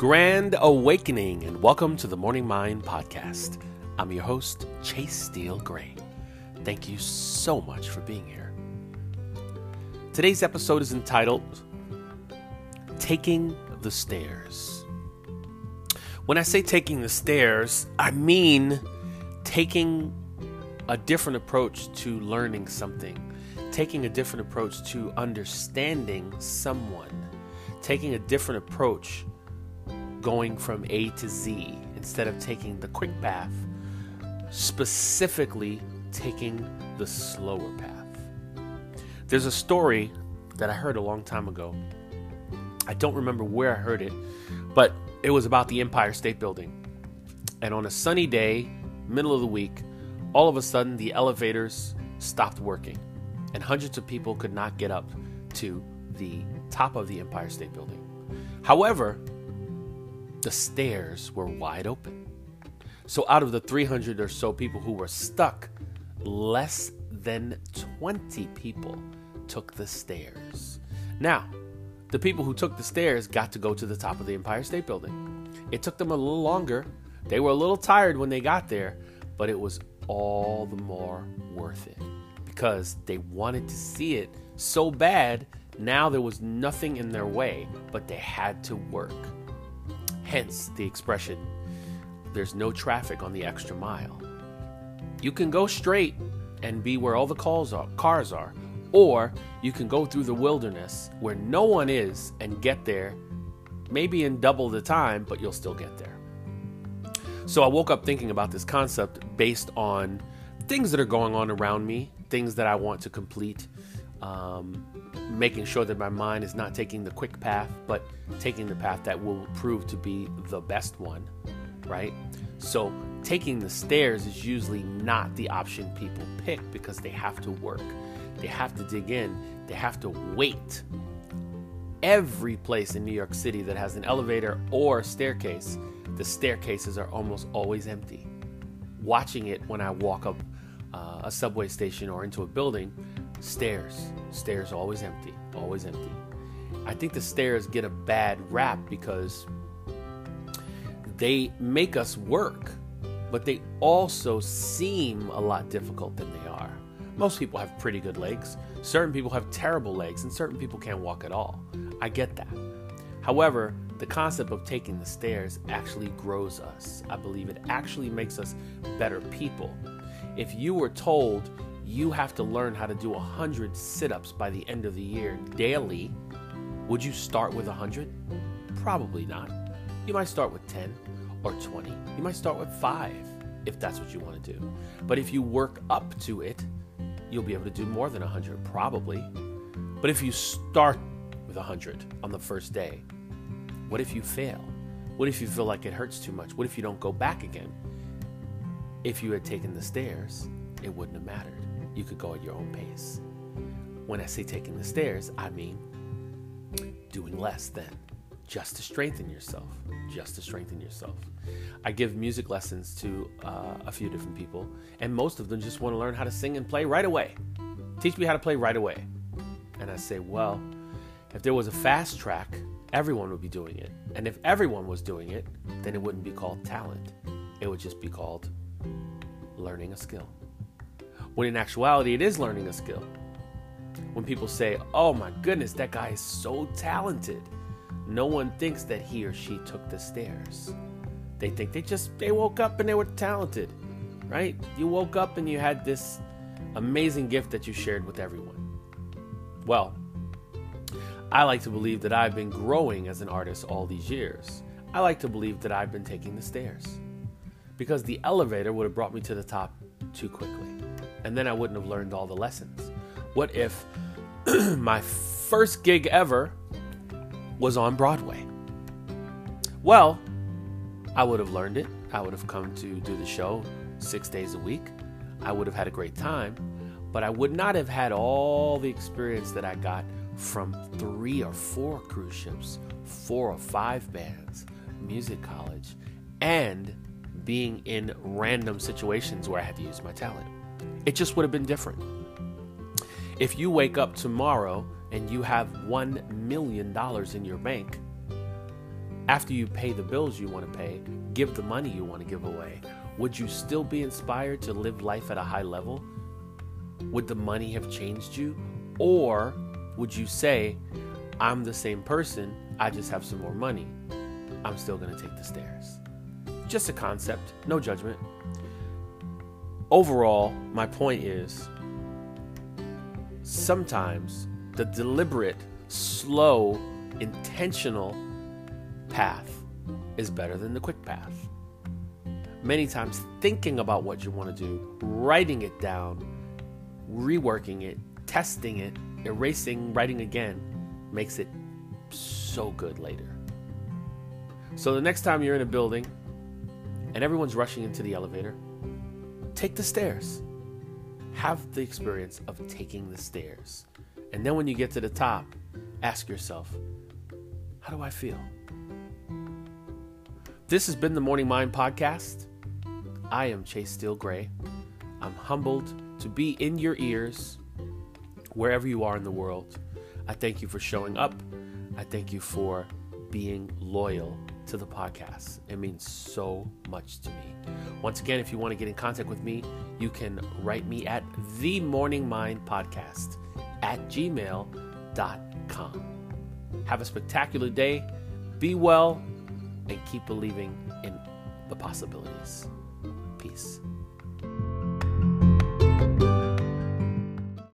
Grand Awakening, and welcome to the Morning Mind Podcast. I'm your host, Chase Steele Gray. Thank you so much for being here. Today's episode is entitled Taking the Stairs. When I say taking the stairs, I mean taking a different approach to learning something, taking a different approach to understanding someone, taking a different approach going from A to Z instead of taking the quick path, specifically taking the slower path. There's a story that I heard a long time ago. I don't remember where I heard it, but it was about the Empire State Building. And on a sunny day, middle of the week, all of a sudden the elevators stopped working, and hundreds of people could not get up to the top of the Empire State Building. However, the stairs were wide open. So, out of the 300 or so people who were stuck, less than 20 people took the stairs. Now, the people who took the stairs got to go to the top of the Empire State Building. It took them a little longer. They were a little tired when they got there, but it was all the more worth it because they wanted to see it so bad. Now there was nothing in their way, but they had to work. Hence the expression, there's no traffic on the extra mile. You can go straight and be where all the calls are, cars are, or you can go through the wilderness where no one is and get there maybe in double the time, but you'll still get there. So I woke up thinking about this concept based on things that are going on around me, things that I want to complete, um, making sure that my mind is not taking the quick path, but taking the path that will prove to be the best one, right? So, taking the stairs is usually not the option people pick because they have to work, they have to dig in, they have to wait. Every place in New York City that has an elevator or staircase, the staircases are almost always empty. Watching it when I walk up uh, a subway station or into a building, Stairs. Stairs always empty. Always empty. I think the stairs get a bad rap because they make us work, but they also seem a lot difficult than they are. Most people have pretty good legs. Certain people have terrible legs, and certain people can't walk at all. I get that. However, the concept of taking the stairs actually grows us. I believe it actually makes us better people. If you were told you have to learn how to do 100 sit ups by the end of the year daily, would you start with 100? Probably not. You might start with 10 or 20. You might start with 5 if that's what you want to do. But if you work up to it, you'll be able to do more than 100, probably. But if you start with 100 on the first day, what if you fail? What if you feel like it hurts too much? What if you don't go back again? If you had taken the stairs, it wouldn't have mattered you could go at your own pace. When I say taking the stairs, I mean doing less than just to strengthen yourself. Just to strengthen yourself. I give music lessons to uh, a few different people, and most of them just want to learn how to sing and play right away. Teach me how to play right away. And I say, well, if there was a fast track, everyone would be doing it. And if everyone was doing it, then it wouldn't be called talent. It would just be called learning a skill when in actuality, it is learning a skill. When people say, oh my goodness, that guy is so talented, no one thinks that he or she took the stairs. They think they just they woke up and they were talented, right? You woke up and you had this amazing gift that you shared with everyone. Well, I like to believe that I've been growing as an artist all these years. I like to believe that I've been taking the stairs because the elevator would have brought me to the top too quickly and then I wouldn't have learned all the lessons. What if my first gig ever was on Broadway? Well, I would have learned it. I would have come to do the show six days a week. I would have had a great time, but I would not have had all the experience that I got from three or four cruise ships, four or five bands, music college, and being in random situations where I had to use my talent. It just would have been different. If you wake up tomorrow and you have $1 million in your bank, After you pay the bills you want to pay, give the money you want to give away, would you still be inspired to live life at a high level? Would the money have changed you? Or would you say, I'm the same person, I just have some more money? I'm still going to take the stairs. Just a concept, no judgment. Overall, my point is sometimes the deliberate, slow, intentional path is better than the quick path. Many times, thinking about what you want to do, writing it down, reworking it, testing it, erasing, writing again makes it so good later. So the next time you're in a building and everyone's rushing into the elevator, take the stairs. Have the experience of taking the stairs. And then when you get to the top, ask yourself, how do I feel? This has been the Morning Mind Podcast. I am Chase Steele Gray. I'm humbled to be in your ears wherever you are in the world. I thank you for showing up. I thank you for being loyal to the podcast. It means so much to me. Once again, if you want to get in contact with me, you can write me at the Morning Mind Podcast at gmail.com. Have a spectacular day, be well, and keep believing in the possibilities. Peace.